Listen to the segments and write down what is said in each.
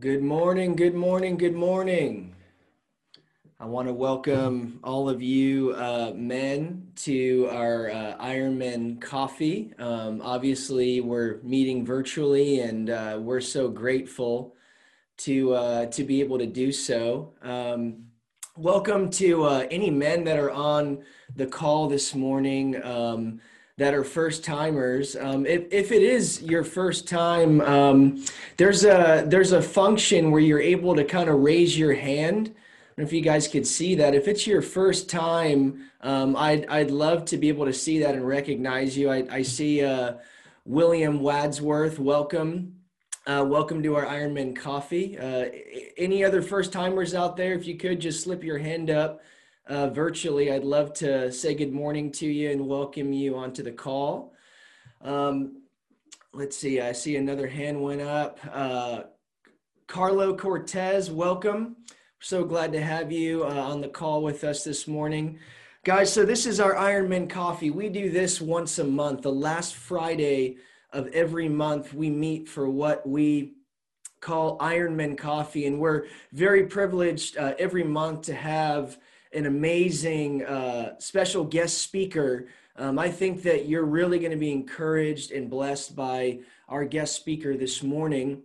Good morning, good morning, good morning. I want to welcome all of you uh, men to our uh, Ironman coffee. Um, obviously, we're meeting virtually, and uh, we're so grateful to uh, to be able to do so. Um, welcome to uh, any men that are on the call this morning. Um, that are first timers. Um, if, if it is your first time, um, there's a there's a function where you're able to kind of raise your hand. If you guys could see that. If it's your first time, um, I'd I'd love to be able to see that and recognize you. I, I see uh, William Wadsworth. Welcome. Uh, welcome to our Ironman Coffee. Uh, any other first timers out there? If you could just slip your hand up uh, virtually, I'd love to say good morning to you and welcome you onto the call. Um, let's see, I see another hand went up. Uh, Carlo Cortez, welcome. So glad to have you uh, on the call with us this morning. Guys, so this is our Ironman Coffee. We do this once a month. The last Friday of every month, we meet for what we call Ironman Coffee. And we're very privileged uh, every month to have an amazing uh, special guest speaker. Um, I think that you're really going to be encouraged and blessed by our guest speaker this morning.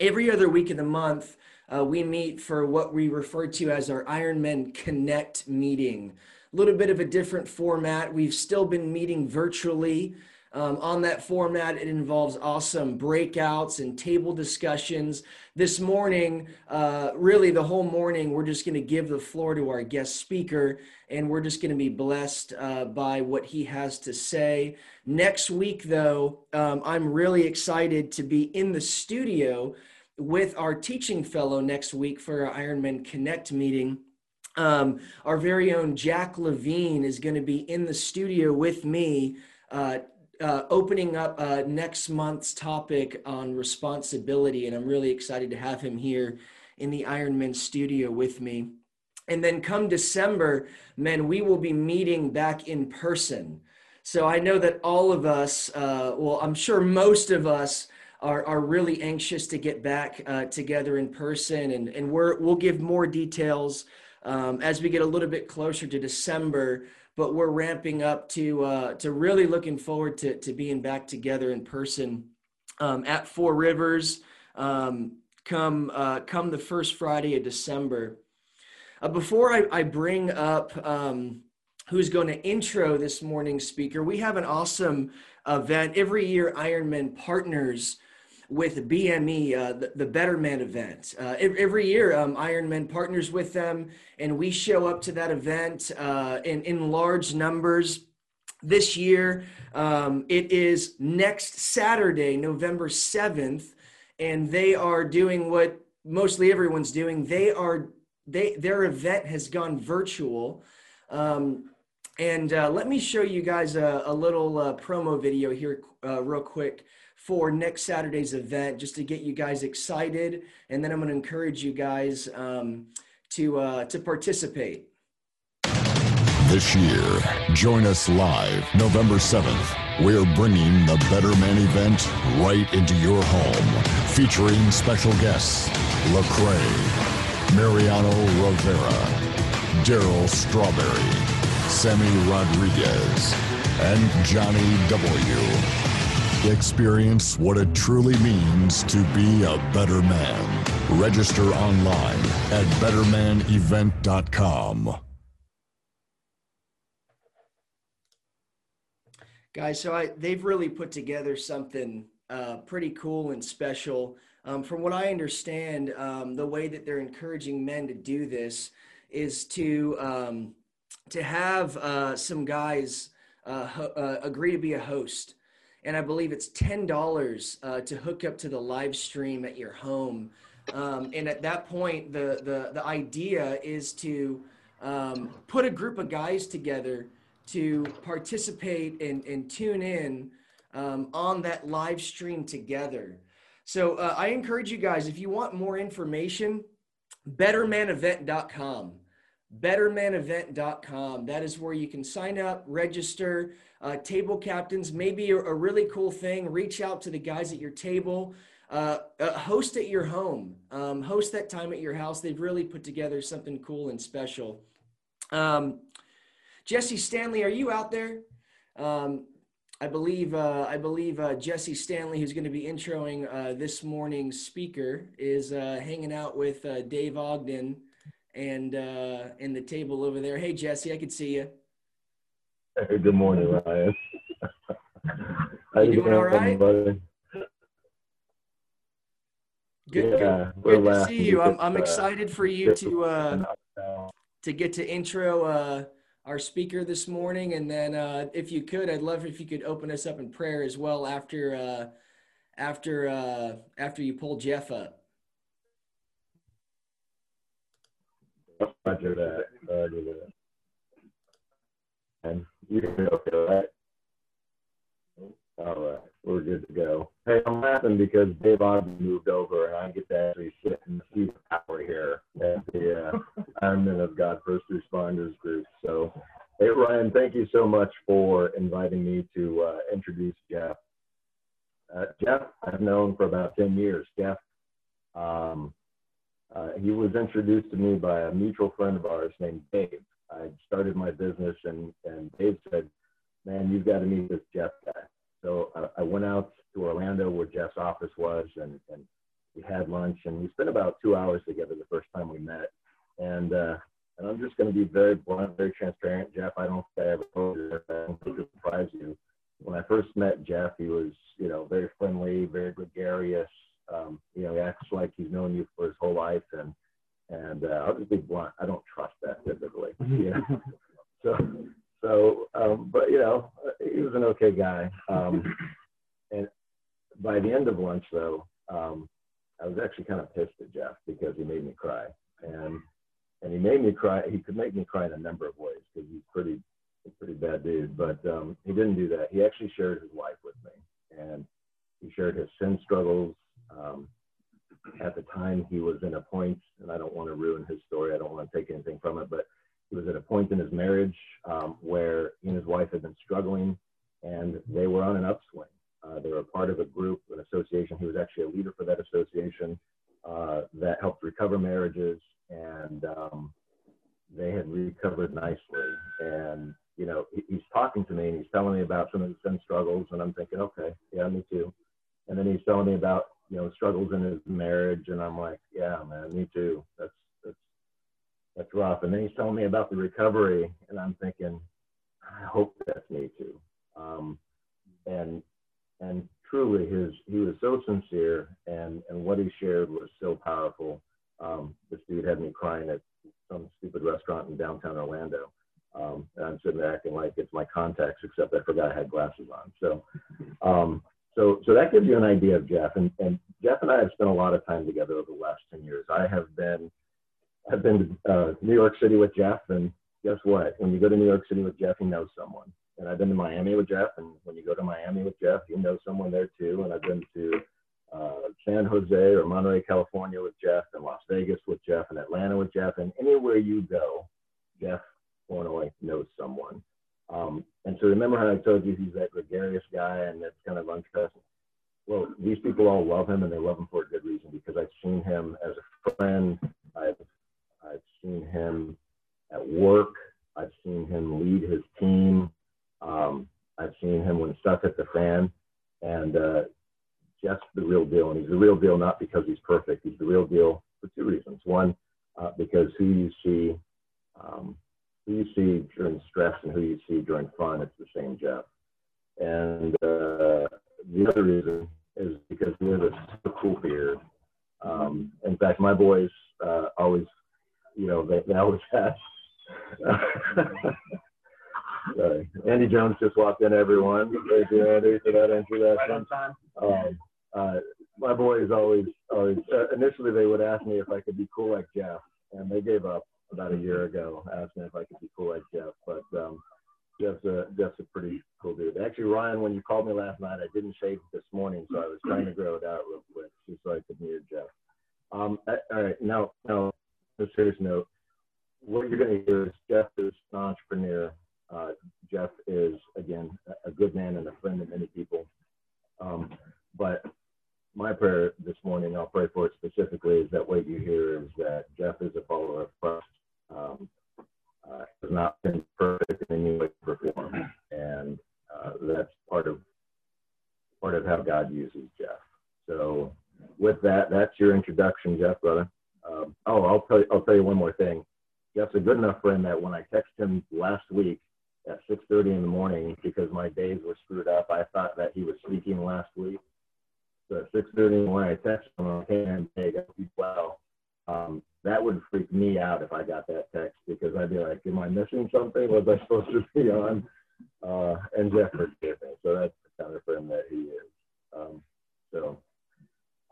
Every other week of the month, uh, we meet for what we refer to as our Ironman Connect meeting. A little bit of a different format. We've still been meeting virtually. Um, on that format, it involves awesome breakouts and table discussions. This morning, uh, really the whole morning, we're just going to give the floor to our guest speaker and we're just going to be blessed uh, by what he has to say. Next week, though, um, I'm really excited to be in the studio with our teaching fellow next week for our Ironman Connect meeting. Um, our very own Jack Levine is going to be in the studio with me uh, uh, opening up uh, next month's topic on responsibility, and I'm really excited to have him here in the Ironman studio with me. And then come December, men, we will be meeting back in person. So I know that all of us, uh, well, I'm sure most of us are, are really anxious to get back uh, together in person, and, and we're, we'll give more details um, as we get a little bit closer to December but we're ramping up to uh, to really looking forward to to being back together in person um, at Four Rivers. Um, come uh, come the first Friday of December. Uh, before I, I, bring up um, who's going to intro this morning's speaker, we have an awesome event every year. Ironman partners with BME, uh, the, the, Better Man event. Uh, every year, um, Ironman partners with them, and we show up to that event uh, in, in large numbers. This year, um, it is next Saturday, November 7th, and they are doing what mostly everyone's doing. They are they their event has gone virtual. Um, and uh, let me show you guys a, a little uh, promo video here, uh, real quick for next Saturday's event, just to get you guys excited. And then I'm going to encourage you guys um, to, uh, to participate. This year, join us live November 7th. We're bringing the Better Man event right into your home, featuring special guests Lecrae, Mariano Rivera, Darryl Strawberry, Sammy Rodriguez, and Johnny W. Experience what it truly means to be a better man. Register online at bettermanevent.com. Guys, so I, they've really put together something uh, pretty cool and special. Um, from what I understand, um, the way that they're encouraging men to do this is to um, to have uh, some guys uh, ho- uh, agree to be a host and I believe it's ten dollars uh, to hook up to the live stream at your home. Um, and at that point, the the the idea is to um, put a group of guys together to participate and, and tune in um, on that live stream together. So uh, I encourage you guys, if you want more information, bettermanevent.com. Bettermanevent.com. That is where you can sign up, register uh, table captains, maybe a, a, really cool thing. Reach out to the guys at your table. uh, uh, host at your home. Um, host that time at your house. They've really put together something cool and special. Um, Jesse Stanley, are you out there? Um, I believe uh, I believe uh, Jesse Stanley, who's going to be introing uh, this morning's speaker, is uh, hanging out with uh, Dave Ogden and uh, in the table over there. Hey Jesse, I could see you. Hey, good morning, Ryan. How you doing all right? Buddy? Good, yeah, good, good to see you. I'm, I'm excited for you to to get to intro our speaker this morning. And then uh, if you could, I'd love if you could open us up in prayer as well after uh, after uh, after you pull Jeff up. Roger that. Roger that. And you okay, right? All right, we're good to go. Hey, I'm laughing because Dave Ogden moved over and I get to actually sit in the seat power here at the uh, Ironman of God First Responders Group. So, hey, Ryan, thank you so much for inviting me to uh, introduce Jeff. Uh, Jeff, I've known for about 10 years. Jeff, um, uh, he was introduced to me by a mutual friend of ours named Dave. I started my business and, and Dave said, man, you've got to meet this Jeff guy. So I, I went out to Orlando where Jeff's office was and, and we had lunch and we spent about two hours together the first time we met. And, uh, and I'm just going to be very blunt, very transparent. Jeff, I don't think I ever told you. I don't think it surprise you. When I first met Jeff, he was, you know, very friendly, very gregarious. Um, you know, he acts like he's known you for his whole life. And, and uh, I'll just be blunt. I don't trust that typically. You know? so so, um, but you know, he was an okay guy. Um, and by the end of lunch, though, um, I was actually kind of pissed at Jeff because he made me cry, and and he made me cry. He could make me cry in a number of ways because he's pretty, a pretty bad dude. But um, he didn't do that. He actually shared his life with me, and he shared his sin struggles. Um, at the time, he was in a point, and I don't want to ruin his story. I don't want to take anything from it, but he was at a point in his marriage um, where he and his wife had been struggling and they were on an upswing. Uh, they were part of a group, an association. He was actually a leader for that association uh, that helped recover marriages, and um, they had recovered nicely. And you know, he, he's talking to me and he's telling me about some of his struggles, and I'm thinking, okay, yeah, me too. And then he's telling me about you know struggles in his marriage, and I'm like, yeah, man, me too. That's that's that's rough. And then he's telling me about the recovery, and I'm thinking, I hope that's me too. Um, and and truly, his he was so sincere, and and what he shared was so powerful. Um, this dude had me crying at some stupid restaurant in downtown Orlando. Um, and I'm sitting there acting like it's my contacts, except I forgot I had glasses on. So, um, so, so that gives you an idea of Jeff. And, and Jeff and I have spent a lot of time together over the last 10 years. I have been I've been to uh, New York City with Jeff, and guess what? When you go to New York City with Jeff, he knows someone. And I've been to Miami with Jeff, and when you go to Miami with Jeff, you know someone there too. And I've been to uh, San Jose or Monterey, California with Jeff, and Las Vegas with Jeff, and Atlanta with Jeff, and anywhere you go, Jeff Flournoy knows someone. Um, and so remember how I told you he's that gregarious guy and that's kind of untrusting. Well, these people all love him, and they love him for a good reason because I've seen him as a friend. I've I've seen him at work. I've seen him lead his team. Um, I've seen him when stuff hit the fan. And uh, Jeff's the real deal. And he's the real deal not because he's perfect. He's the real deal for two reasons. One, uh, because who you see, um, who you see during stress and who you see during fun, it's the same Jeff. And uh, the other reason is because he has a cool beard. Um, in fact, my boys uh, always you know, they, they always have. Sorry. Andy Jones just walked in, everyone. Thank you, Andy, for that introduction. Um, uh, my boys always, always, uh, initially they would ask me if I could be cool like Jeff, and they gave up about a year ago, asked me if I could be cool like Jeff. But um, Jeff's a Jeff's a pretty cool dude. Actually, Ryan, when you called me last night, I didn't shave this morning, so I was trying to grow it out real quick just so I could mirror Jeff. Um, all right, now, now, a serious note, what you're going to hear is Jeff is an entrepreneur. Uh, Jeff is again a good man and a friend to many people. Um, but my prayer this morning, I'll pray for it specifically, is that what you hear is that Jeff is a follower of Christ um, uh, has not been perfect in any way, shape, or form, and uh, that's part of part of how God uses Jeff. So, with that, that's your introduction, Jeff, brother. Um, oh, I'll tell you, I'll tell you one more thing. Jeff's a good enough friend that when I texted him last week at 6:30 in the morning because my days were screwed up, I thought that he was speaking last week. So at 6:30 when I texted him, I came in and said, "Well." Um, that would freak me out if I got that text because I'd be like, "Am I missing something? Was I supposed to be on?" Uh, and Jeff forgave me, so that's the kind of friend that he is. Um, so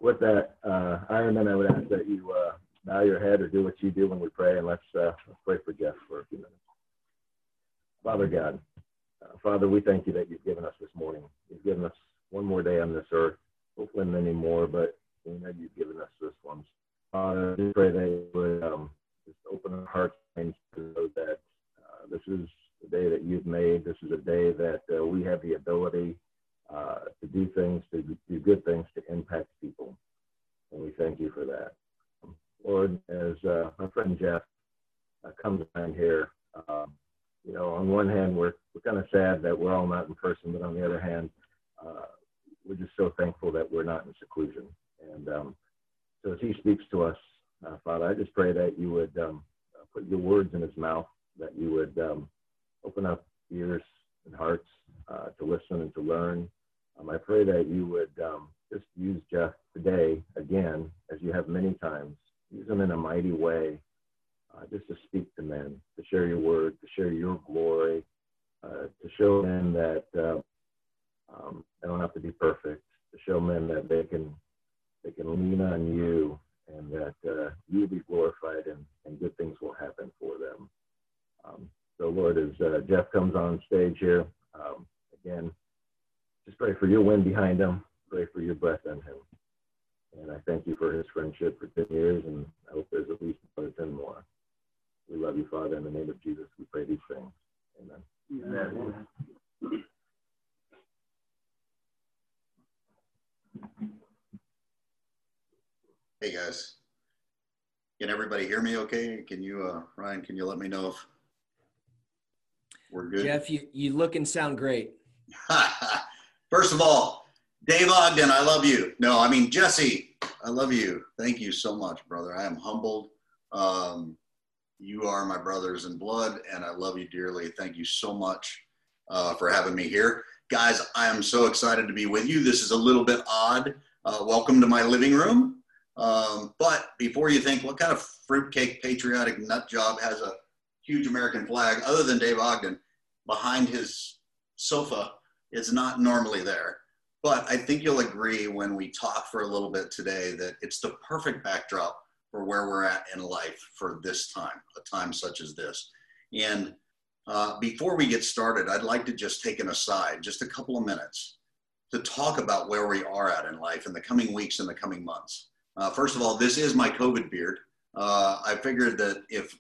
with that, uh, Ironman, I would ask that you uh, bow your head or do what you do when we pray, and let's, uh, let's pray for Jeff for a few minutes. Father God, uh, Father, we thank you that you've given us this morning. You've given us one more day on this earth, hopefully many more, but you know you've given us this one. Father, we pray you would um, just open our hearts and know that uh, this is the day that you've made. This is a day that uh, we have the ability uh, to do things, to do good things, to impact people. And we thank you for that. Lord, as uh, my friend Jeff uh, comes around here, um, you know, on one hand, we're, we're kind of sad that we're all not in person, but on the other hand, uh, we're just so thankful that we're not in seclusion. And um, so as he speaks to us, uh, Father, I just pray that you would um, put your words in his mouth, that you would um, open up ears and hearts uh, to listen and to learn. Um, I pray that you would um, just use Jeff today again, as you have many times, use him in a mighty way, uh, just to speak to men, to share your word, to share your glory, uh, to show men that uh, um, they don't have to be perfect, to show men that they can they can lean on you and that uh, you be glorified and, and good things will happen for them. Um, so, Lord, as uh, Jeff comes on stage here, um, again, just pray for your wind behind him, pray for your breath in him. And I thank you for his friendship for 10 years, and I hope there's at least another 10 more. We love you, Father. In the name of Jesus, we pray these things. Amen. Amen. Hey guys, can everybody hear me okay? Can you, uh, Ryan, can you let me know if we're good? Jeff, you, you look and sound great. First of all, Dave Ogden, I love you. No, I mean, Jesse, I love you. Thank you so much, brother. I am humbled. Um, you are my brothers in blood, and I love you dearly. Thank you so much uh, for having me here. Guys, I am so excited to be with you. This is a little bit odd. Uh, welcome to my living room. Um, but before you think, what kind of fruitcake patriotic nut job has a huge American flag other than Dave Ogden behind his sofa is not normally there. But I think you'll agree when we talk for a little bit today that it's the perfect backdrop for where we're at in life for this time, a time such as this. And uh, before we get started, I'd like to just take an aside, just a couple of minutes, to talk about where we are at in life in the coming weeks and the coming months. Uh, first of all, this is my COVID beard. Uh, I figured that if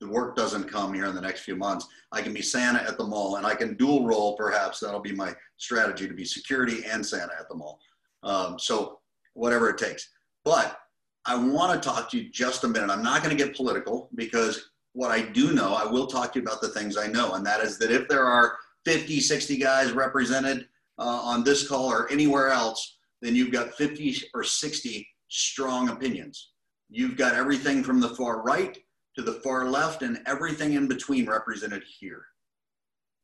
the work doesn't come here in the next few months, I can be Santa at the mall and I can dual role perhaps. That'll be my strategy to be security and Santa at the mall. Um, so whatever it takes. But I want to talk to you just a minute. I'm not going to get political because what I do know, I will talk to you about the things I know. And that is that if there are 50, 60 guys represented uh, on this call or anywhere else, then you've got 50 or 60 strong opinions. You've got everything from the far right to the far left and everything in between represented here.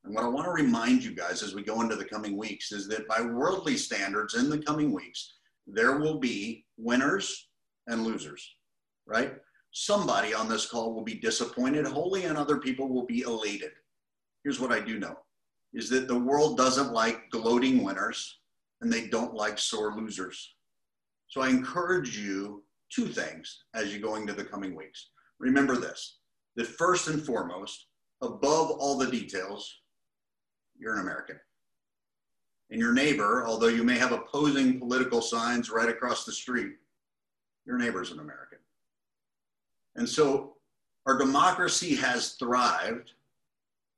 And what I want to remind you guys as we go into the coming weeks is that by worldly standards in the coming weeks, there will be winners and losers, right? Somebody on this call will be disappointed wholly and other people will be elated. Here's what I do know is that the world doesn't like gloating winners and they don't like sore losers. So I encourage you two things as you go into the coming weeks remember this that first and foremost, above all the details, you're an American. And your neighbor, although you may have opposing political signs right across the street, your neighbor's an American. And so our democracy has thrived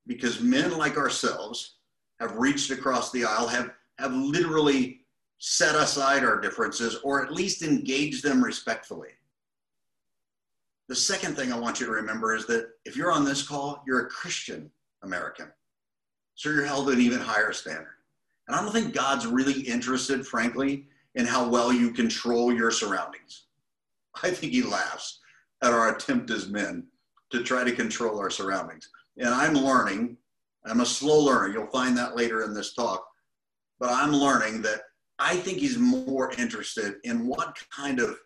because men like ourselves have reached across the aisle, have, have literally set aside our differences or at least engage them respectfully. The second thing I want you to remember is that if you're on this call, you're a Christian American. So you're held to an even higher standard. And I don't think God's really interested, frankly, in how well you control your surroundings. I think he laughs at our attempt as men to try to control our surroundings. And I'm learning, I'm a slow learner. You'll find that later in this talk. But I'm learning that I think he's more interested in what kind of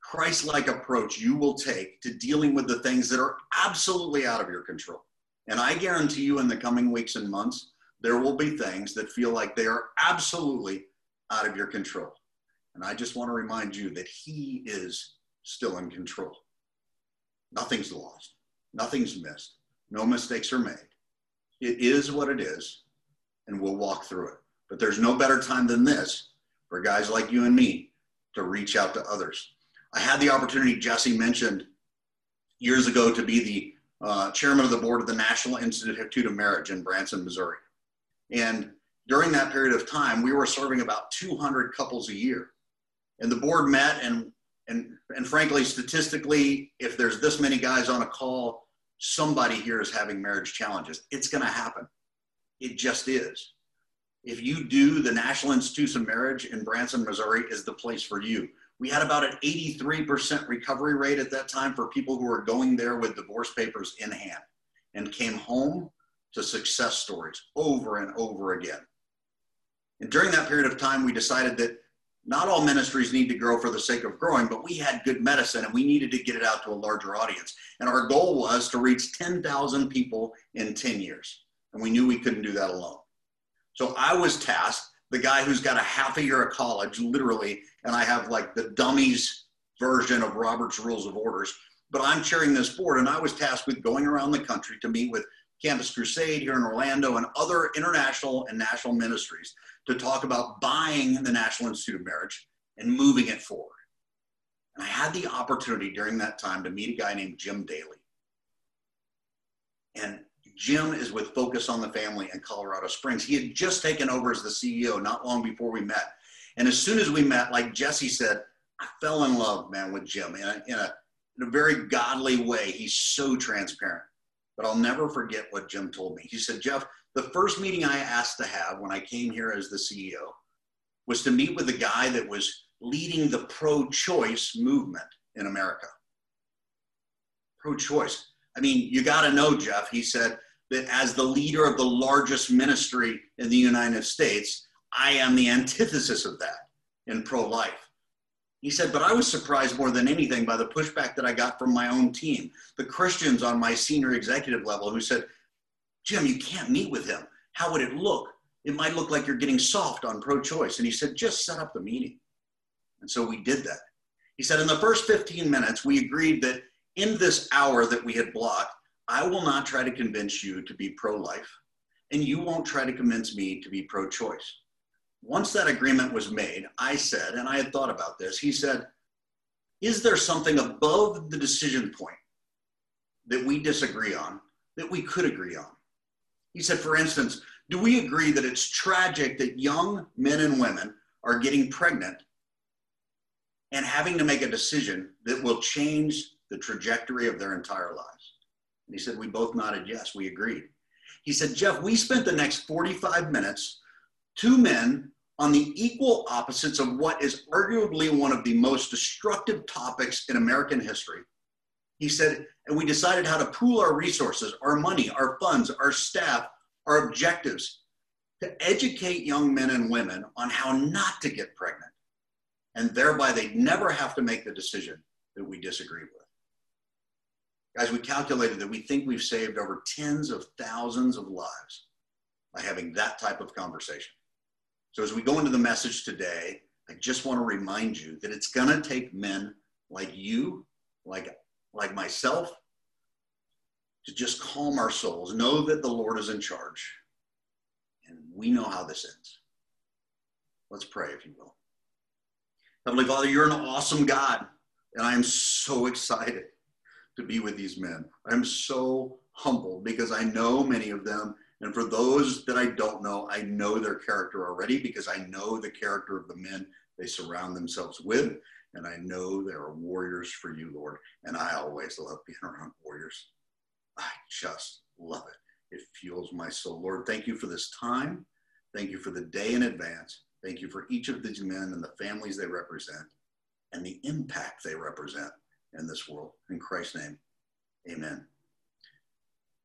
Christ like approach you will take to dealing with the things that are absolutely out of your control. And I guarantee you, in the coming weeks and months, there will be things that feel like they are absolutely out of your control. And I just want to remind you that He is still in control. Nothing's lost, nothing's missed, no mistakes are made. It is what it is, and we'll walk through it. But there's no better time than this for guys like you and me to reach out to others. I had the opportunity, Jesse mentioned years ago, to be the uh, chairman of the board of the National Institute of Marriage in Branson, Missouri. And during that period of time, we were serving about 200 couples a year. And the board met, and, and, and frankly, statistically, if there's this many guys on a call, somebody here is having marriage challenges. It's going to happen. It just is. If you do, the National Institute of Marriage in Branson, Missouri is the place for you. We had about an 83% recovery rate at that time for people who were going there with divorce papers in hand and came home to success stories over and over again. And during that period of time, we decided that not all ministries need to grow for the sake of growing, but we had good medicine and we needed to get it out to a larger audience. And our goal was to reach 10,000 people in 10 years. And we knew we couldn't do that alone. So I was tasked the guy who's got a half a year of college, literally, and I have like the dummies version of Robert's Rules of Orders. But I'm chairing this board, and I was tasked with going around the country to meet with Campus Crusade here in Orlando and other international and national ministries to talk about buying the National Institute of Marriage and moving it forward. And I had the opportunity during that time to meet a guy named Jim Daly. And Jim is with Focus on the Family in Colorado Springs. He had just taken over as the CEO not long before we met. And as soon as we met, like Jesse said, I fell in love, man, with Jim in a, in a, in a very godly way. He's so transparent. But I'll never forget what Jim told me. He said, Jeff, the first meeting I asked to have when I came here as the CEO was to meet with the guy that was leading the pro choice movement in America. Pro choice. I mean, you got to know, Jeff, he said that as the leader of the largest ministry in the United States, I am the antithesis of that in pro life. He said, but I was surprised more than anything by the pushback that I got from my own team, the Christians on my senior executive level who said, Jim, you can't meet with him. How would it look? It might look like you're getting soft on pro choice. And he said, just set up the meeting. And so we did that. He said, in the first 15 minutes, we agreed that in this hour that we had blocked, I will not try to convince you to be pro life, and you won't try to convince me to be pro choice. Once that agreement was made, I said, and I had thought about this, he said, Is there something above the decision point that we disagree on that we could agree on? He said, For instance, do we agree that it's tragic that young men and women are getting pregnant and having to make a decision that will change the trajectory of their entire lives? And he said, We both nodded yes, we agreed. He said, Jeff, we spent the next 45 minutes, two men on the equal opposites of what is arguably one of the most destructive topics in American history. He said, and we decided how to pool our resources, our money, our funds, our staff, our objectives to educate young men and women on how not to get pregnant. And thereby they'd never have to make the decision that we disagree with. Guys, we calculated that we think we've saved over tens of thousands of lives by having that type of conversation. So, as we go into the message today, I just want to remind you that it's going to take men like you, like, like myself, to just calm our souls, know that the Lord is in charge, and we know how this ends. Let's pray, if you will. Heavenly Father, you're an awesome God, and I am so excited to be with these men. I'm so humbled because I know many of them. And for those that I don't know, I know their character already because I know the character of the men they surround themselves with. And I know they are warriors for you, Lord. And I always love being around warriors. I just love it. It fuels my soul. Lord, thank you for this time. Thank you for the day in advance. Thank you for each of these men and the families they represent and the impact they represent in this world. In Christ's name, amen.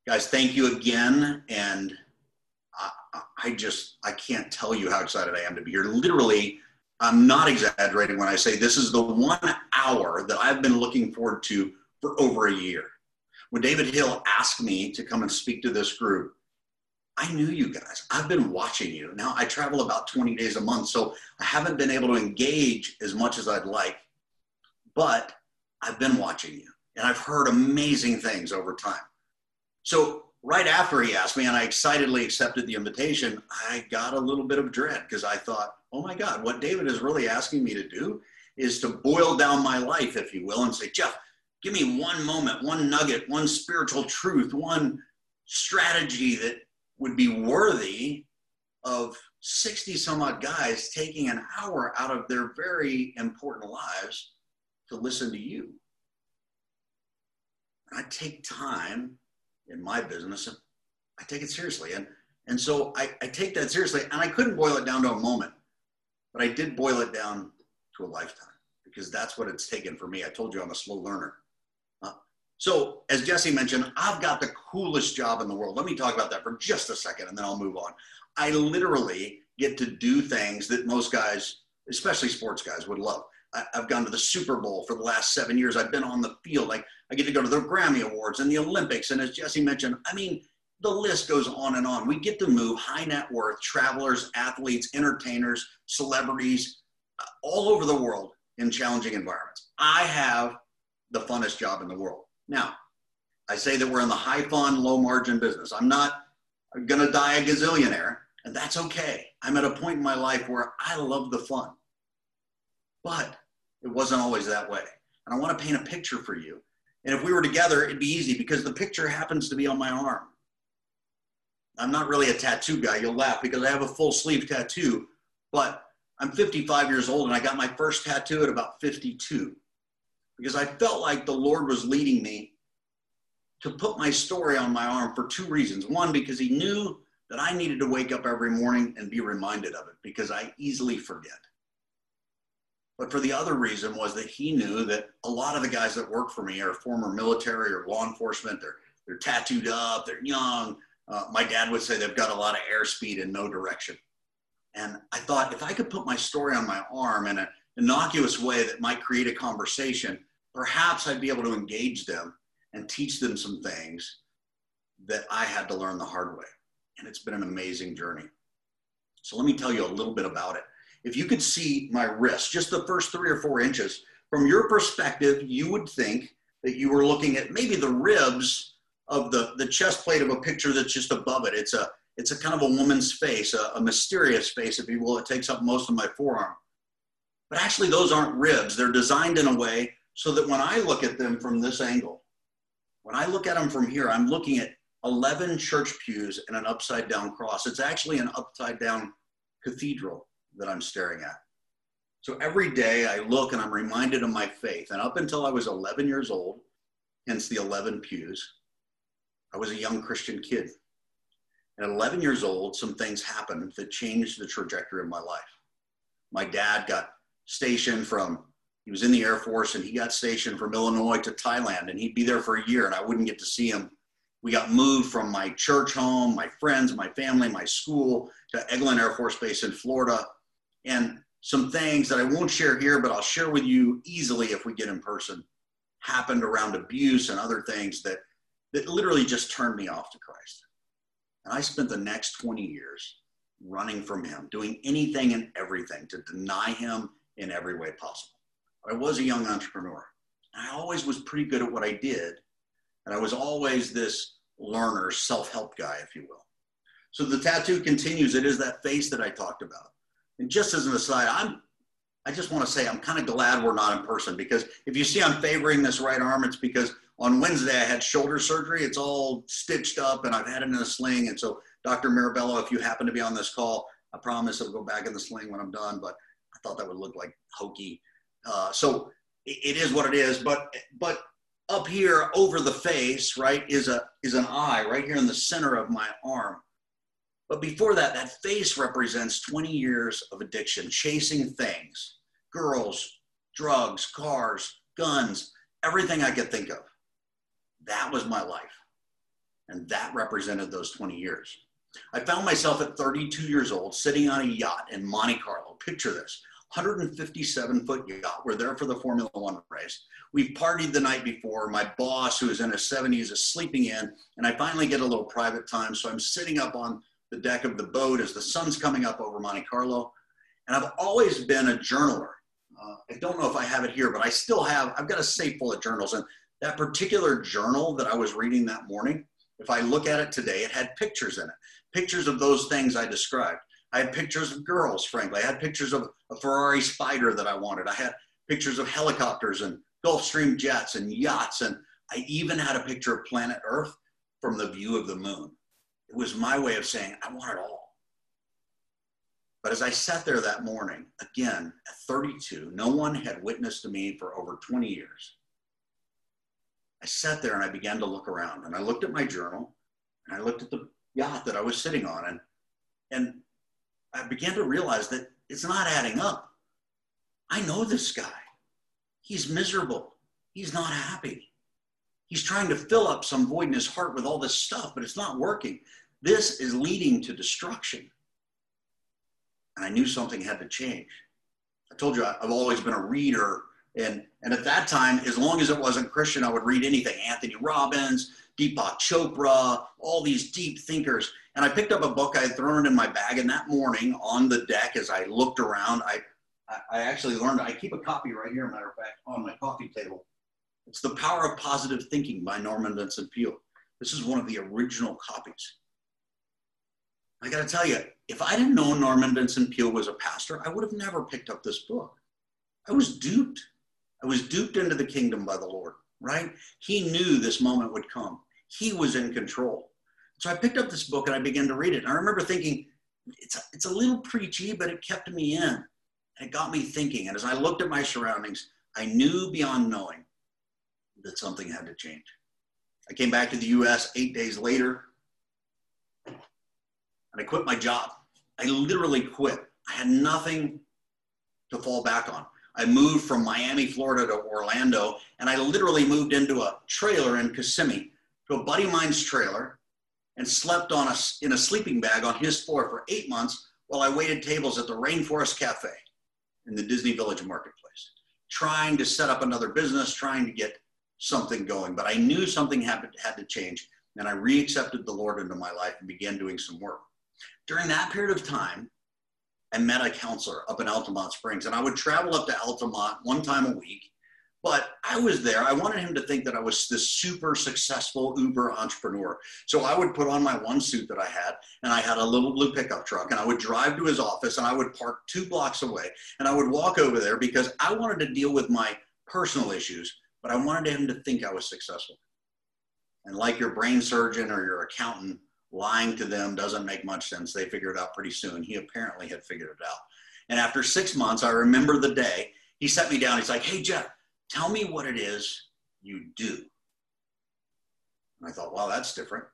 Guys, thank you again. And I, I just, I can't tell you how excited I am to be here. Literally, I'm not exaggerating when I say this is the one hour that I've been looking forward to for over a year. When David Hill asked me to come and speak to this group, I knew you guys. I've been watching you. Now I travel about 20 days a month, so I haven't been able to engage as much as I'd like, but I've been watching you and I've heard amazing things over time. So right after he asked me and I excitedly accepted the invitation, I got a little bit of dread because I thought, oh my God, what David is really asking me to do is to boil down my life, if you will, and say, Jeff, give me one moment, one nugget, one spiritual truth, one strategy that would be worthy of 60 some odd guys taking an hour out of their very important lives to listen to you. And I take time in my business and I take it seriously. And, and so I, I take that seriously. And I couldn't boil it down to a moment, but I did boil it down to a lifetime because that's what it's taken for me. I told you I'm a slow learner. Uh, so, as Jesse mentioned, I've got the coolest job in the world. Let me talk about that for just a second and then I'll move on. I literally get to do things that most guys, especially sports guys, would love. I, have gone to the Super Bowl for the last seven years. I've been on the field. Like I get to go to the Grammy Awards and the Olympics. And as Jesse mentioned, I mean, the list goes on and on. We get to move high net worth travelers, athletes, entertainers, celebrities uh, all over the world in challenging environments. I have the funnest job in the world. Now, I say that we're in the high fun, low margin business. I'm not going to die a gazillionaire, and that's okay. I'm at a point in my life where I love the fun. But it wasn't always that way. And I want to paint a picture for you. And if we were together, it'd be easy because the picture happens to be on my arm. I'm not really a tattoo guy. You'll laugh because I have a full sleeve tattoo, but I'm 55 years old and I got my first tattoo at about 52 because I felt like the Lord was leading me to put my story on my arm for two reasons. One, because He knew that I needed to wake up every morning and be reminded of it because I easily forget. But for the other reason was that he knew that a lot of the guys that work for me are former military or law enforcement. They're they're tattooed up. They're young. Uh, my dad would say they've got a lot of airspeed in no direction. And I thought if I could put my story on my arm in an innocuous way that might create a conversation, perhaps I'd be able to engage them and teach them some things that I had to learn the hard way. And it's been an amazing journey. So let me tell you a little bit about it. If you could see my wrist, just the first three or four inches, from your perspective, you would think that you were looking at maybe the ribs of the, the chest plate of a picture that's just above it. It's a, it's a kind of a woman's face, a, a mysterious face, if you will. It takes up most of my forearm. But actually, those aren't ribs. They're designed in a way so that when I look at them from this angle, when I look at them from here, I'm looking at 11 church pews and an upside down cross. It's actually an upside down cathedral that I'm staring at. So every day I look and I'm reminded of my faith. And up until I was 11 years old, hence the 11 pews, I was a young Christian kid. At 11 years old, some things happened that changed the trajectory of my life. My dad got stationed from he was in the Air Force and he got stationed from Illinois to Thailand and he'd be there for a year and I wouldn't get to see him. We got moved from my church home, my friends, my family, my school to Eglin Air Force Base in Florida. And some things that I won't share here, but I'll share with you easily if we get in person happened around abuse and other things that, that literally just turned me off to Christ. And I spent the next 20 years running from him, doing anything and everything to deny him in every way possible. I was a young entrepreneur. I always was pretty good at what I did. And I was always this learner, self help guy, if you will. So the tattoo continues. It is that face that I talked about. And just as an aside, I'm I just want to say I'm kind of glad we're not in person because if you see I'm favoring this right arm, it's because on Wednesday I had shoulder surgery. It's all stitched up and I've had it in a sling. And so, Dr. Mirabello, if you happen to be on this call, I promise it'll go back in the sling when I'm done. But I thought that would look like hokey. Uh, so it is what it is. But but up here over the face, right, is a is an eye right here in the center of my arm. But before that, that face represents 20 years of addiction, chasing things, girls, drugs, cars, guns, everything I could think of. That was my life. And that represented those 20 years. I found myself at 32 years old sitting on a yacht in Monte Carlo. Picture this 157 foot yacht. We're there for the Formula One race. We've partied the night before. My boss, who is in his 70s, is sleeping in, and I finally get a little private time. So I'm sitting up on the deck of the boat as the sun's coming up over Monte Carlo. And I've always been a journaler. Uh, I don't know if I have it here, but I still have, I've got a safe full of journals. And that particular journal that I was reading that morning, if I look at it today, it had pictures in it, pictures of those things I described. I had pictures of girls, frankly. I had pictures of a Ferrari Spider that I wanted. I had pictures of helicopters and Gulfstream jets and yachts. And I even had a picture of planet Earth from the view of the moon. It was my way of saying, I want it all. But as I sat there that morning, again, at 32, no one had witnessed to me for over 20 years. I sat there and I began to look around and I looked at my journal and I looked at the yacht that I was sitting on and, and I began to realize that it's not adding up. I know this guy. He's miserable. He's not happy. He's trying to fill up some void in his heart with all this stuff, but it's not working. This is leading to destruction. And I knew something had to change. I told you I've always been a reader. And, and at that time, as long as it wasn't Christian, I would read anything Anthony Robbins, Deepak Chopra, all these deep thinkers. And I picked up a book, I had thrown in my bag, and that morning on the deck, as I looked around, I, I actually learned, I keep a copy right here, matter of fact, on my coffee table. It's The Power of Positive Thinking by Norman Vincent Peale. This is one of the original copies. I got to tell you, if I didn't know Norman Vincent Peale was a pastor, I would have never picked up this book. I was duped. I was duped into the kingdom by the Lord, right? He knew this moment would come. He was in control. So I picked up this book and I began to read it. And I remember thinking, it's a, it's a little preachy, but it kept me in. And it got me thinking. And as I looked at my surroundings, I knew beyond knowing that something had to change. I came back to the US eight days later and I quit my job. I literally quit. I had nothing to fall back on. I moved from Miami, Florida to Orlando, and I literally moved into a trailer in Kissimmee to a buddy of mine's trailer and slept on a, in a sleeping bag on his floor for eight months while I waited tables at the Rainforest Cafe in the Disney Village Marketplace, trying to set up another business, trying to get something going. But I knew something had, had to change, and I reaccepted the Lord into my life and began doing some work. During that period of time, I met a counselor up in Altamont Springs, and I would travel up to Altamont one time a week but I was there. I wanted him to think that I was this super successful Uber entrepreneur. So I would put on my one suit that I had, and I had a little blue pickup truck, and I would drive to his office, and I would park two blocks away, and I would walk over there because I wanted to deal with my personal issues, but I wanted him to think I was successful. And like your brain surgeon or your accountant, lying to them doesn't make much sense. They figured it out pretty soon. He apparently had figured it out. And after six months, I remember the day he set me down. He's like, Hey, Jeff, Tell me what it is you do. And I thought, wow, that's different.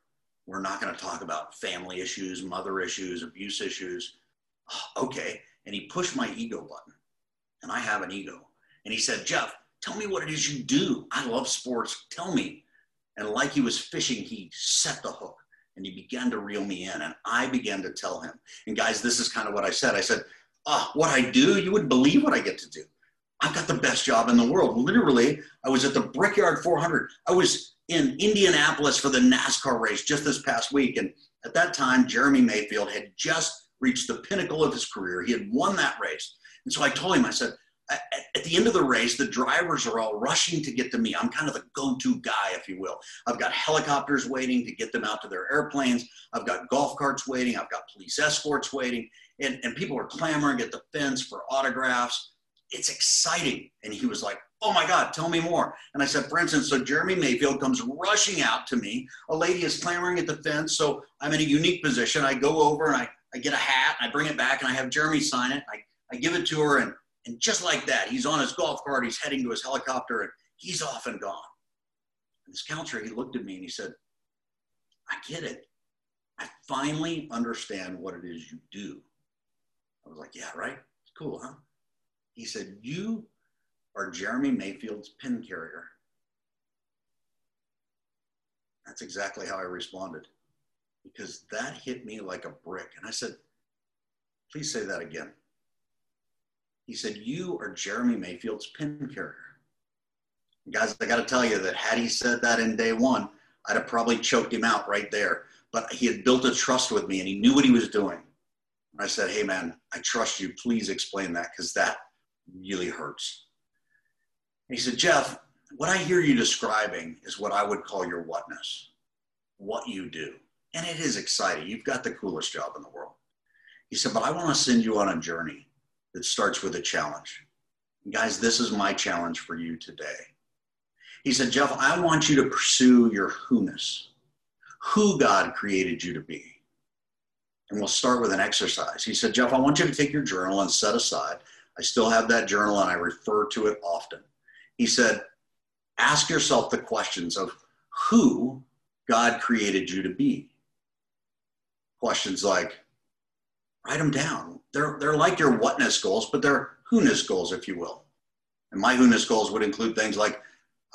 We're not going to talk about family issues, mother issues, abuse issues. Oh, okay. And he pushed my ego button. And I have an ego. And he said, Jeff, tell me what it is you do. I love sports. Tell me. And like he was fishing, he set the hook and he began to reel me in. And I began to tell him. And guys, this is kind of what I said. I said, oh, what I do, you wouldn't believe what I get to do. I've got the best job in the world. Literally, I was at the Brickyard 400. I was in Indianapolis for the NASCAR race just this past week. And at that time, Jeremy Mayfield had just reached the pinnacle of his career. He had won that race. And so I told him, I said, at the end of the race, the drivers are all rushing to get to me. I'm kind of the go to guy, if you will. I've got helicopters waiting to get them out to their airplanes. I've got golf carts waiting. I've got police escorts waiting. And, and people are clamoring at the fence for autographs it's exciting. And he was like, oh my God, tell me more. And I said, for instance, so Jeremy Mayfield comes rushing out to me. A lady is clamoring at the fence. So I'm in a unique position. I go over and I, I get a hat and I bring it back and I have Jeremy sign it. I, I give it to her. And, and just like that, he's on his golf cart. He's heading to his helicopter and he's off and gone. And this counselor, he looked at me and he said, I get it. I finally understand what it is you do. I was like, Yeah, right? It's cool, huh? He said, You are Jeremy Mayfield's pin carrier. That's exactly how I responded because that hit me like a brick. And I said, Please say that again. He said, You are Jeremy Mayfield's pin carrier. guys, I got to tell you that had he said that in day one, I'd have probably choked him out right there. But he had built a trust with me and he knew what he was doing. And I said, Hey, man, I trust you. Please explain that because that really hurts. And he said, Jeff, what I hear you describing is what I would call your whatness, what you do. And it is exciting. You've got the coolest job in the world. He said, But I want to send you on a journey that starts with a challenge. Guys, this is my challenge for you today. He said, Jeff, I want you to pursue your who-ness, who God created you to be. And we'll start with an exercise. He said, Jeff, I want you to take your journal and set aside. I still have that journal and I refer to it often. He said, ask yourself the questions of who God created you to be. Questions like, write them down. They're, they're like your whatness goals, but they're who-ness goals, if you will. And my who-ness goals would include things like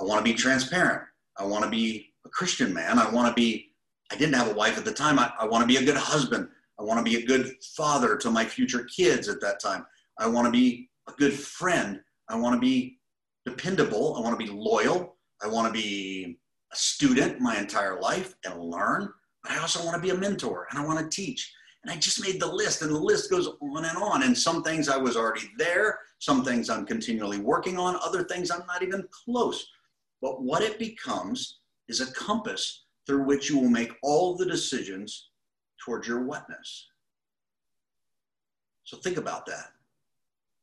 I want to be transparent. I want to be a Christian man. I want to be, I didn't have a wife at the time. I, I want to be a good husband. I want to be a good father to my future kids at that time. I want to be a good friend. I want to be dependable. I want to be loyal. I want to be a student my entire life and learn. But I also want to be a mentor and I want to teach. And I just made the list, and the list goes on and on. And some things I was already there, some things I'm continually working on, other things I'm not even close. But what it becomes is a compass through which you will make all the decisions towards your whatness. So think about that.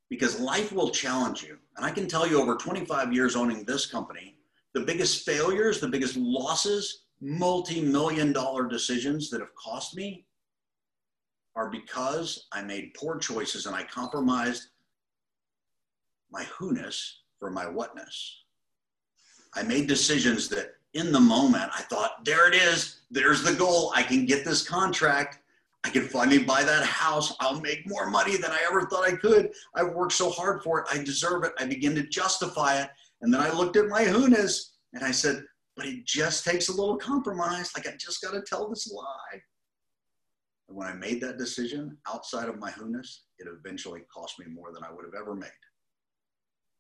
Because life will challenge you. And I can tell you over 25 years owning this company, the biggest failures, the biggest losses, multi million dollar decisions that have cost me are because I made poor choices and I compromised my who-ness for my whatness. I made decisions that in the moment I thought, there it is, there's the goal. I can get this contract. I can finally buy that house. I'll make more money than I ever thought I could. I've worked so hard for it. I deserve it. I begin to justify it. And then I looked at my who-ness and I said, but it just takes a little compromise. Like I just got to tell this lie. When I made that decision outside of my who-ness, it eventually cost me more than I would have ever made.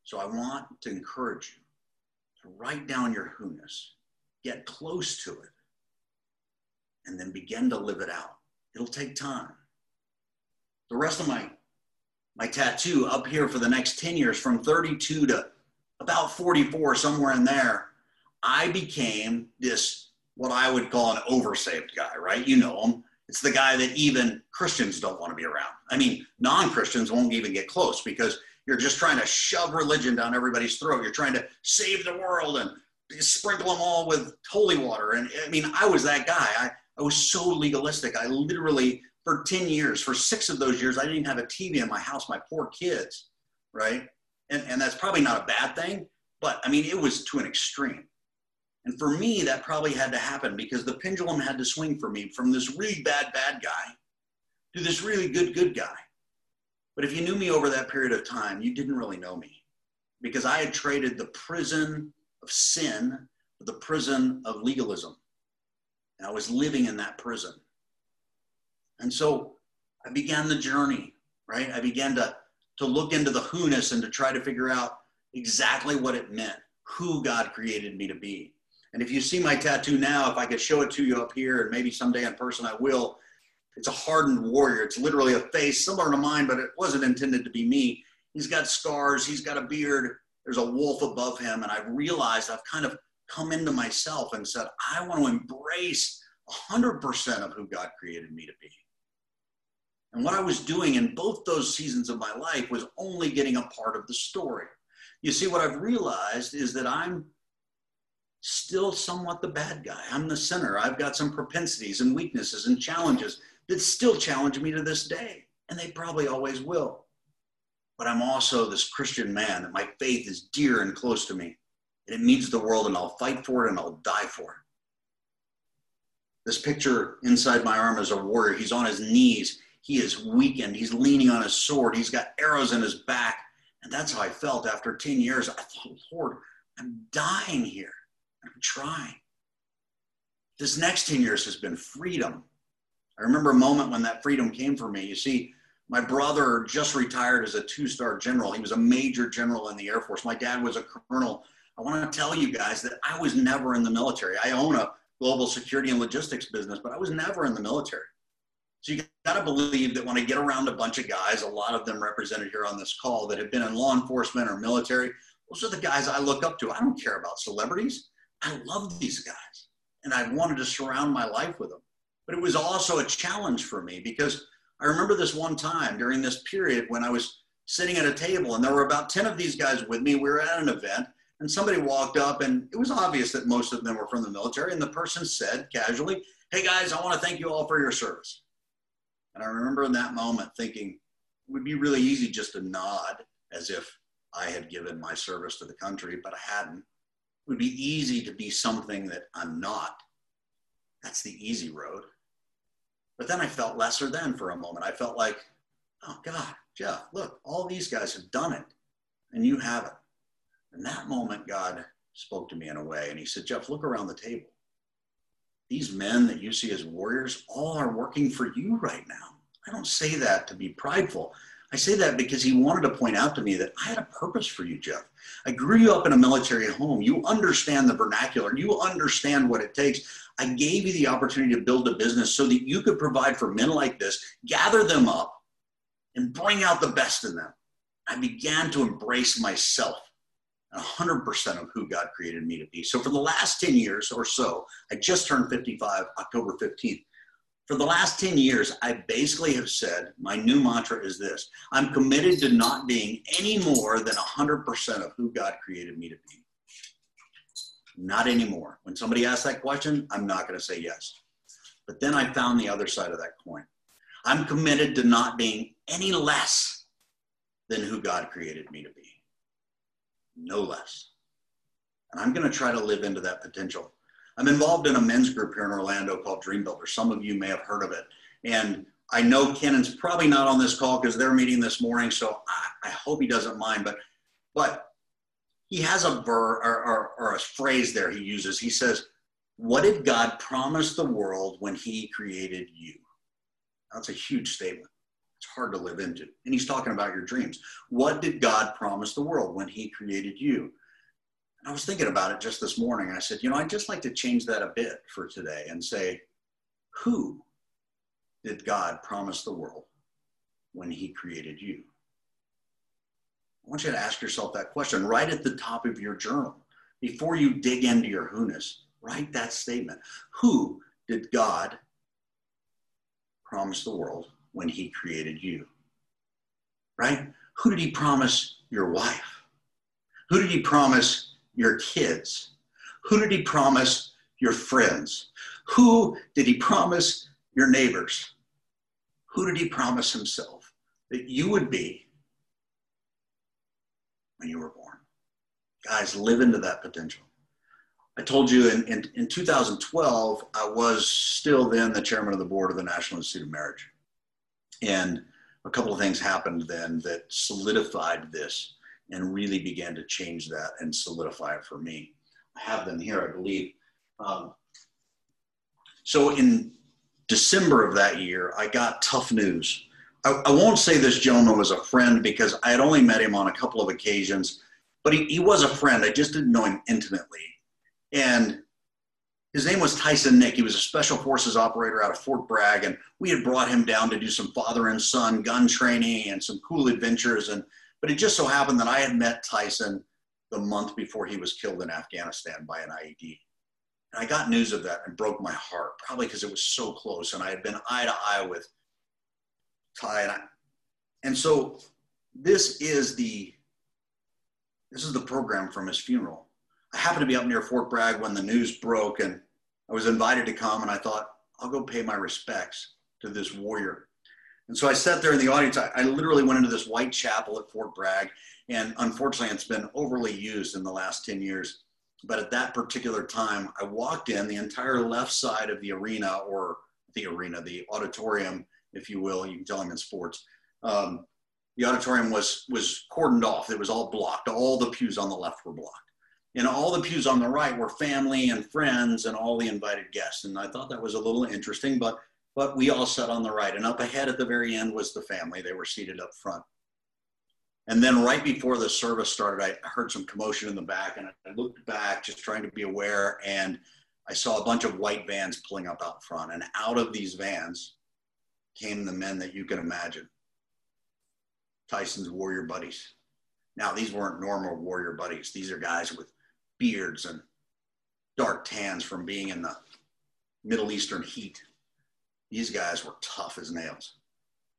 So I want to encourage you to write down your who-ness, get close to it, and then begin to live it out. It'll take time. The rest of my my tattoo up here for the next 10 years from 32 to about 44 somewhere in there i became this what i would call an oversaved guy right you know him it's the guy that even Christians don't want to be around. I mean, non Christians won't even get close because you're just trying to shove religion down everybody's throat. You're trying to save the world and sprinkle them all with holy water. And I mean, I was that guy. I, I was so legalistic. I literally, for 10 years, for six of those years, I didn't have a TV in my house, my poor kids, right? And, and that's probably not a bad thing, but I mean, it was to an extreme. And for me, that probably had to happen because the pendulum had to swing for me from this really bad, bad guy to this really good, good guy. But if you knew me over that period of time, you didn't really know me because I had traded the prison of sin for the prison of legalism. And I was living in that prison. And so I began the journey, right? I began to, to look into the who-ness and to try to figure out exactly what it meant, who God created me to be. And if you see my tattoo now, if I could show it to you up here, and maybe someday in person I will, it's a hardened warrior. It's literally a face similar to mine, but it wasn't intended to be me. He's got scars, he's got a beard, there's a wolf above him. And I've realized I've kind of come into myself and said, I want to embrace 100% of who God created me to be. And what I was doing in both those seasons of my life was only getting a part of the story. You see, what I've realized is that I'm still somewhat the bad guy. I'm the sinner. I've got some propensities and weaknesses and challenges that still challenge me to this day, and they probably always will. But I'm also this Christian man that my faith is dear and close to me, and it means the world, and I'll fight for it and I'll die for it. This picture inside my arm is a warrior. He's on his knees. He is weakened. He's leaning on his sword. He's got arrows in his back. And that's how I felt after 10 years. I thought, Lord, I'm dying here. I'm trying. This next 10 years has been freedom. I remember a moment when that freedom came for me. You see, my brother just retired as a two star general. He was a major general in the Air Force. My dad was a colonel. I want to tell you guys that I was never in the military. I own a global security and logistics business, but I was never in the military. So you got to believe that when I get around a bunch of guys, a lot of them represented here on this call that have been in law enforcement or military, those are the guys I look up to. I don't care about celebrities. I love these guys and I wanted to surround my life with them. But it was also a challenge for me because I remember this one time during this period when I was sitting at a table and there were about 10 of these guys with me. We were at an event and somebody walked up and it was obvious that most of them were from the military. And the person said casually, Hey guys, I want to thank you all for your service. And I remember in that moment thinking it would be really easy just to nod as if I had given my service to the country, but I hadn't. Would be easy to be something that I'm not. That's the easy road. But then I felt lesser than for a moment. I felt like, oh God, Jeff, look, all these guys have done it and you haven't. In that moment, God spoke to me in a way and he said, Jeff, look around the table. These men that you see as warriors all are working for you right now. I don't say that to be prideful. I say that because he wanted to point out to me that I had a purpose for you, Jeff. I grew you up in a military home. You understand the vernacular. You understand what it takes. I gave you the opportunity to build a business so that you could provide for men like this, gather them up, and bring out the best in them. I began to embrace myself 100% of who God created me to be. So for the last 10 years or so, I just turned 55 October 15th for the last 10 years, I basically have said my new mantra is this I'm committed to not being any more than 100% of who God created me to be. Not anymore. When somebody asks that question, I'm not going to say yes. But then I found the other side of that coin. I'm committed to not being any less than who God created me to be. No less. And I'm going to try to live into that potential. I'm involved in a men's group here in Orlando called Dream Builder. Some of you may have heard of it. And I know Kennon's probably not on this call because they're meeting this morning, so I, I, hope he doesn't mind. But, but he has a ver or, or, or a phrase there he uses. He says, "What did God promise the world when He created you?" That's a huge statement. It's hard to live into. And he's talking about your dreams. What did God promise the world when He created you? I was thinking about it just this morning. I said, you know, I'd just like to change that a bit for today and say, who did God promise the world when he created you? I want you to ask yourself that question right at the top of your journal. Before you dig into your who-ness, write that statement. Who did God promise the world when he created you? Right? Who did he promise your wife? Who did he promise your kids? Who did he promise your friends? Who did he promise your neighbors? Who did he promise himself that you would be when you were born? Guys, live into that potential. I told you in, in, in 2012, I was still then the chairman of the board of the National Institute of Marriage. And a couple of things happened then that solidified this and really began to change that and solidify it for me. I have them here, I believe. Um, so in December of that year, I got tough news. I, I, won't say this gentleman was a friend because I had only met him on a couple of occasions, but he, he was a friend. I just didn't know him intimately. And his name was Tyson Nick. He was a special forces operator out of Fort Bragg, and we had brought him down to do some father and son gun training and some cool adventures. And but it just so happened that I had met Tyson the month before he was killed in Afghanistan by an IED. And I got news of that and broke my heart, probably because it was so close. And I had been eye to eye with Ty. And, I, and so this is the this is the program from his funeral. I happened to be up near Fort Bragg when the news broke, and I was invited to come. And I thought, I'll go pay my respects to this warrior and so I sat there in the audience. I, I, literally went into this white chapel at Fort Bragg. And unfortunately, it's been overly used in the last 10 years. but at that particular time, I walked in the entire left side of the arena or the arena, the auditorium, if you will. You can tell I'm in sports. Um, the auditorium was was cordoned off. It was all blocked. All the pews on the left were blocked, and all the pews on the right were family and friends and all the invited guests. And I thought that was a little interesting, but but we all sat on the right. And up ahead at the very end was the family. They were seated up front. And then right before the service started, I heard some commotion in the back, and I looked back, just trying to be aware, and I saw a bunch of white vans pulling up out front. And out of these vans came the men that you can imagine Tyson's warrior buddies. Now, these weren't normal warrior buddies. These are guys with beards and dark tans from being in the Middle Eastern heat. These guys were tough as nails.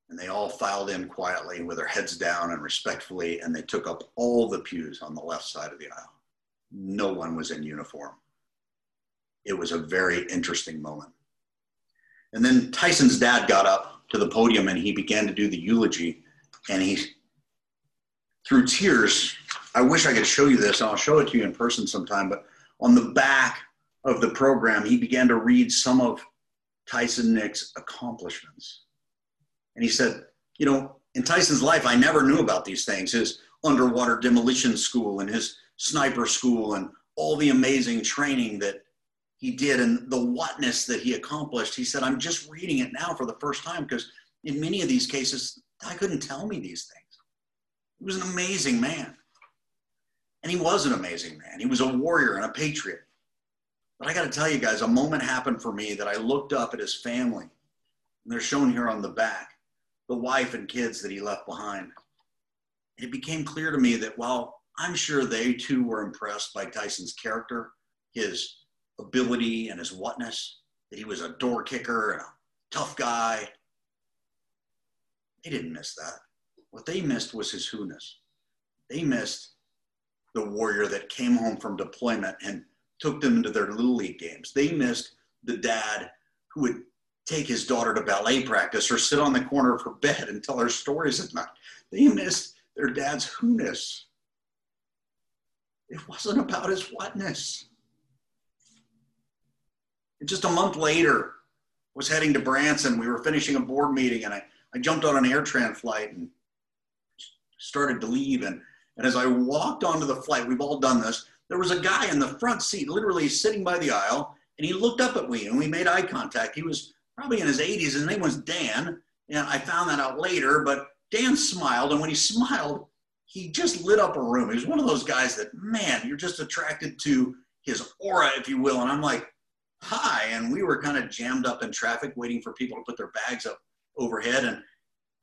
And they all filed in quietly with their heads down and respectfully, and they took up all the pews on the left side of the aisle. No one was in uniform. It was a very interesting moment. And then Tyson's dad got up to the podium and he began to do the eulogy and he through tears i wish i could show you this i'll show it to you in person sometime but on the back of the program he began to read some of tyson nick's accomplishments and he said you know in tyson's life i never knew about these things his underwater demolition school and his sniper school and all the amazing training that he did and the whatness that he accomplished he said i'm just reading it now for the first time because in many of these cases I couldn't tell me these things. He was an amazing man. And he was an amazing man. He was a warrior and a patriot. But I got to tell you guys, a moment happened for me that I looked up at his family. And they're shown here on the back the wife and kids that he left behind. It became clear to me that while I'm sure they too were impressed by Tyson's character, his ability, and his whatness, that he was a door kicker and a tough guy, they didn't miss that. What they missed was his who-ness. They missed the warrior that came home from deployment and took them into their little league games. They missed the dad who would take his daughter to ballet practice or sit on the corner of her bed and tell her stories at night. They missed their dad's who-ness. It wasn't about his whatness. And just a month later, was heading to Branson. We were finishing a board meeting, and I I jumped on an AirTran flight and started to leave. And, and as I walked onto the flight, we've all done this, there was a guy in the front seat, literally sitting by the aisle, and he looked up at me and we made eye contact. He was probably in his 80s. His name was Dan. And I found that out later, but Dan smiled. And when he smiled, he just lit up a room. He was one of those guys that, man, you're just attracted to his aura, if you will. And I'm like, hi. And we were kind of jammed up in traffic waiting for people to put their bags up overhead. And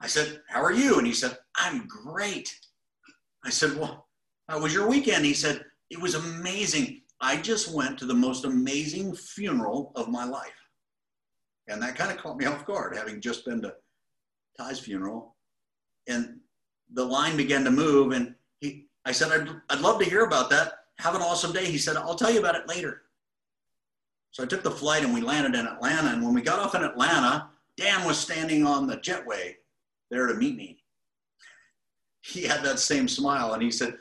I said, How are you? And he said, I'm great. I said, Well, how was your weekend? He said, It was amazing. I just went to the most amazing funeral of my life. And that kind of caught me off guard, having just been to Ty's funeral. And the line began to move. And he, I said, I'd, I'd love to hear about that. Have an awesome day. He said, I'll tell you about it later. So I took the flight and we landed in Atlanta. And when we got off in Atlanta, Dan was standing on the jetway there to meet me. He had that same smile and he said,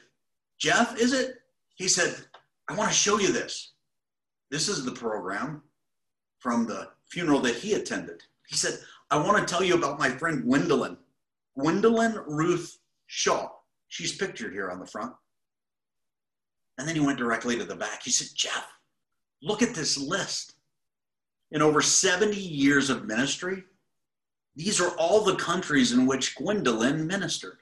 Jeff, is it? He said, I want to show you this. This is the program from the funeral that he attended. He said, I want to tell you about my friend Gwendolyn, Gwendolyn Ruth Shaw. She's pictured here on the front. And then he went directly to the back. He said, Jeff, look at this list in over 70 years of ministry, these are all the countries in which Gwendolyn ministered.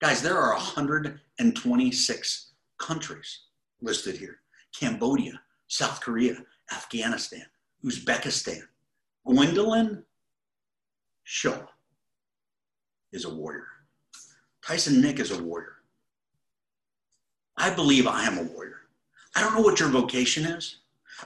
Guys, there are 126 countries listed here Cambodia, South Korea, Afghanistan, Uzbekistan. Gwendolyn Shaw is a warrior. Tyson Nick is a warrior. I believe I am a warrior. I don't know what your vocation is.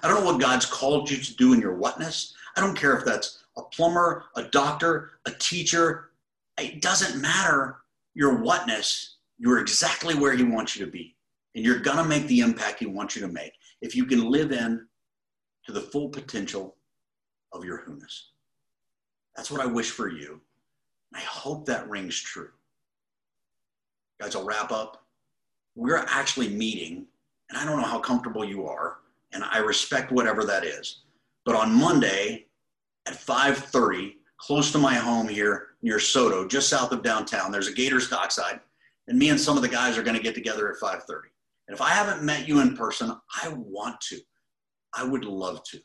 I don't know what God's called you to do in your whatness. I don't care if that's a plumber, a doctor, a teacher. It doesn't matter your whatness. You're exactly where He wants you to be. And you're going to make the impact you want you to make if you can live in to the full potential of your who-ness. That's what I wish for you. I hope that rings true. Guys, I'll wrap up. We're actually meeting And I don't know how comfortable you are, and I respect whatever that is. But on Monday at 5:30, close to my home here near SoDo, just south of downtown, there's a Gators dockside, and me and some of the guys are going to get together at 5:30. And if I haven't met you in person, I want to. I would love to.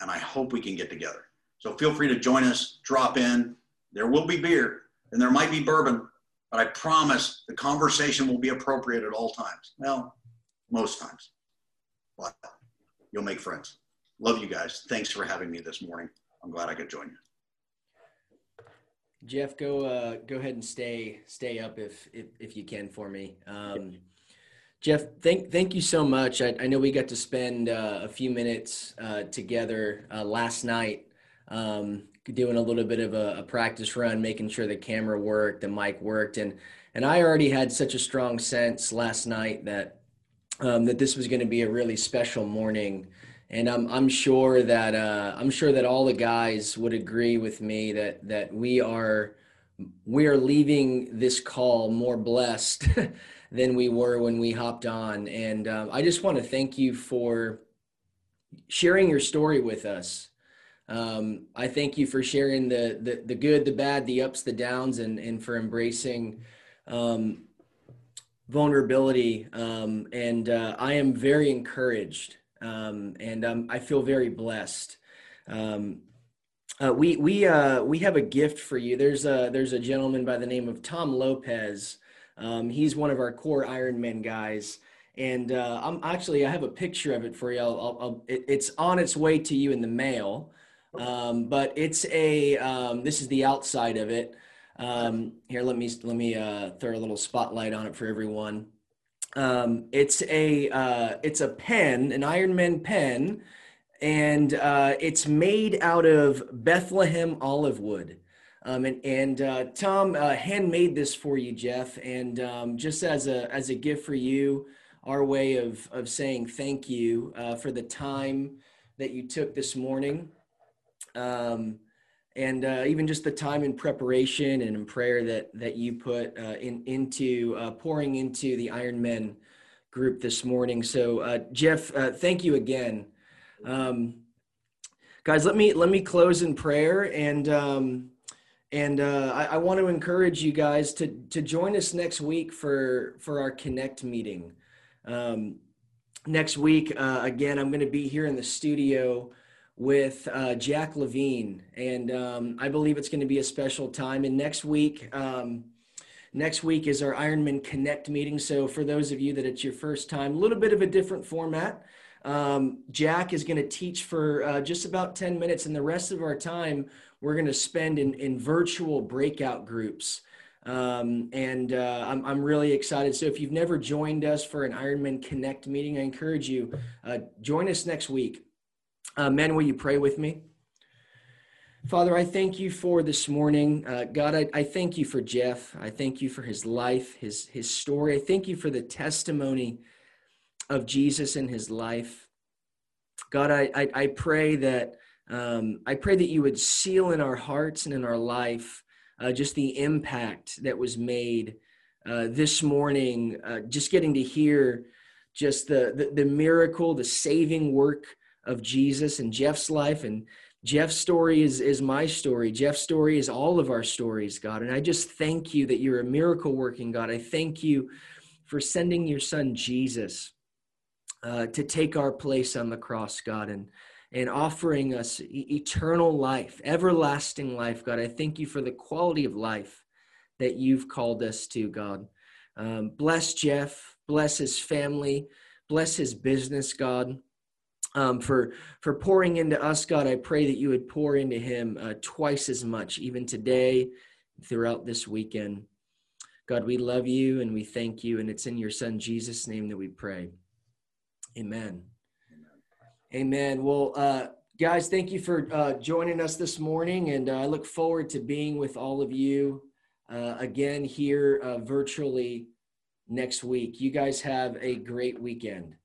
And I hope we can get together. So feel free to join us, drop in. There will be beer and there might be bourbon, but I promise the conversation will be appropriate at all times. Well, most times. But you'll make friends. Love you guys. Thanks for having me this morning. I'm glad I could join you. Jeff, go uh, go ahead and stay stay up if if, if you can for me. Um, Jeff, thank thank you so much. I, I know we got to spend uh, a few minutes uh, together uh, last night, um, doing a little bit of a, a, practice run, making sure the camera worked, the mic worked, and and I already had such a strong sense last night that um, that this was going to be a really special morning, and I'm I'm sure that uh, I'm sure that all the guys would agree with me that that we are we are leaving this call more blessed. than we were when we hopped on. And um, I just want to thank you for sharing your story with us. Um, I thank you for sharing the, the, the good, the bad, the ups, the downs, and and for embracing um, vulnerability. Um, and uh, I am very encouraged, um, and I feel very blessed. Uh, we we uh, we have a gift for you. There's a there's a gentleman by the name of Tom Lopez um, he's one of our core Ironman guys. And uh, I'm actually, I have a picture of it for you. I'll, I'll, it, it's on its way to you in the mail. Um, but it's a, um, this is the outside of it. Um, here, let me, let me uh, throw a little spotlight on it for everyone. Um, it's a, uh, it's a pen, an Ironman pen, and uh, it's made out of Bethlehem olive wood. Um, and and uh, Tom uh, handmade this for you, Jeff, and um, just as a as a gift for you, our way of of saying thank you uh, for the time that you took this morning, um, and uh, even just the time in preparation and in prayer that that you put uh, in into uh, pouring into the Iron Men group this morning. So, Jeff, thank you again. Um, guys, let me let me close in prayer and. And uh, I, I, want to encourage you guys to to join us next week for for our connect meeting. Um, next week uh, again i'm going to be here in the studio with uh, jack levine. And um, i believe it's going to be a special time. And next week um, next week is our ironman connect meeting. So for those of you that it's your first time a little bit of a different format. Um, jack is going to teach for uh, just about 10 minutes. And the rest of our time we're going to spend in, in virtual breakout groups. Um, and uh, I'm, I'm really excited. So if you've never joined us for an Ironman Connect meeting, I encourage you, uh, join us next week. Uh, men, will you pray with me? Father, I thank you for this morning. Uh, God, I, I thank you for Jeff. I thank you for his life, his, his story. I thank you for the testimony of Jesus in his life. God, I, I, I pray that um, I pray that you would seal in our hearts and in our life uh, just the impact that was made uh, this morning, uh, just getting to hear just the, the, the miracle, the saving work of Jesus and Jeff's life. And Jeff's story is, is my story. Jeff's story is all of our stories, God. And I just thank you that you're a miracle working God. I thank you for sending your son Jesus uh, to take our place on the cross, God. And and offering us eternal life, everlasting life, God. I thank you for the quality of life that you've called us to, God. Um, bless Jeff, bless his family, bless his business, God. Um, for for pouring into us, God, I pray that you would pour into him uh, twice as much, even today, throughout this weekend. God, we love you and we thank you, and it's in your Son Jesus' name that we pray. Amen. Amen. Well, uh, guys, thank you for uh, joining us this morning, and uh, I look forward to being with all of you uh, again here uh, virtually next week. You guys have a great weekend.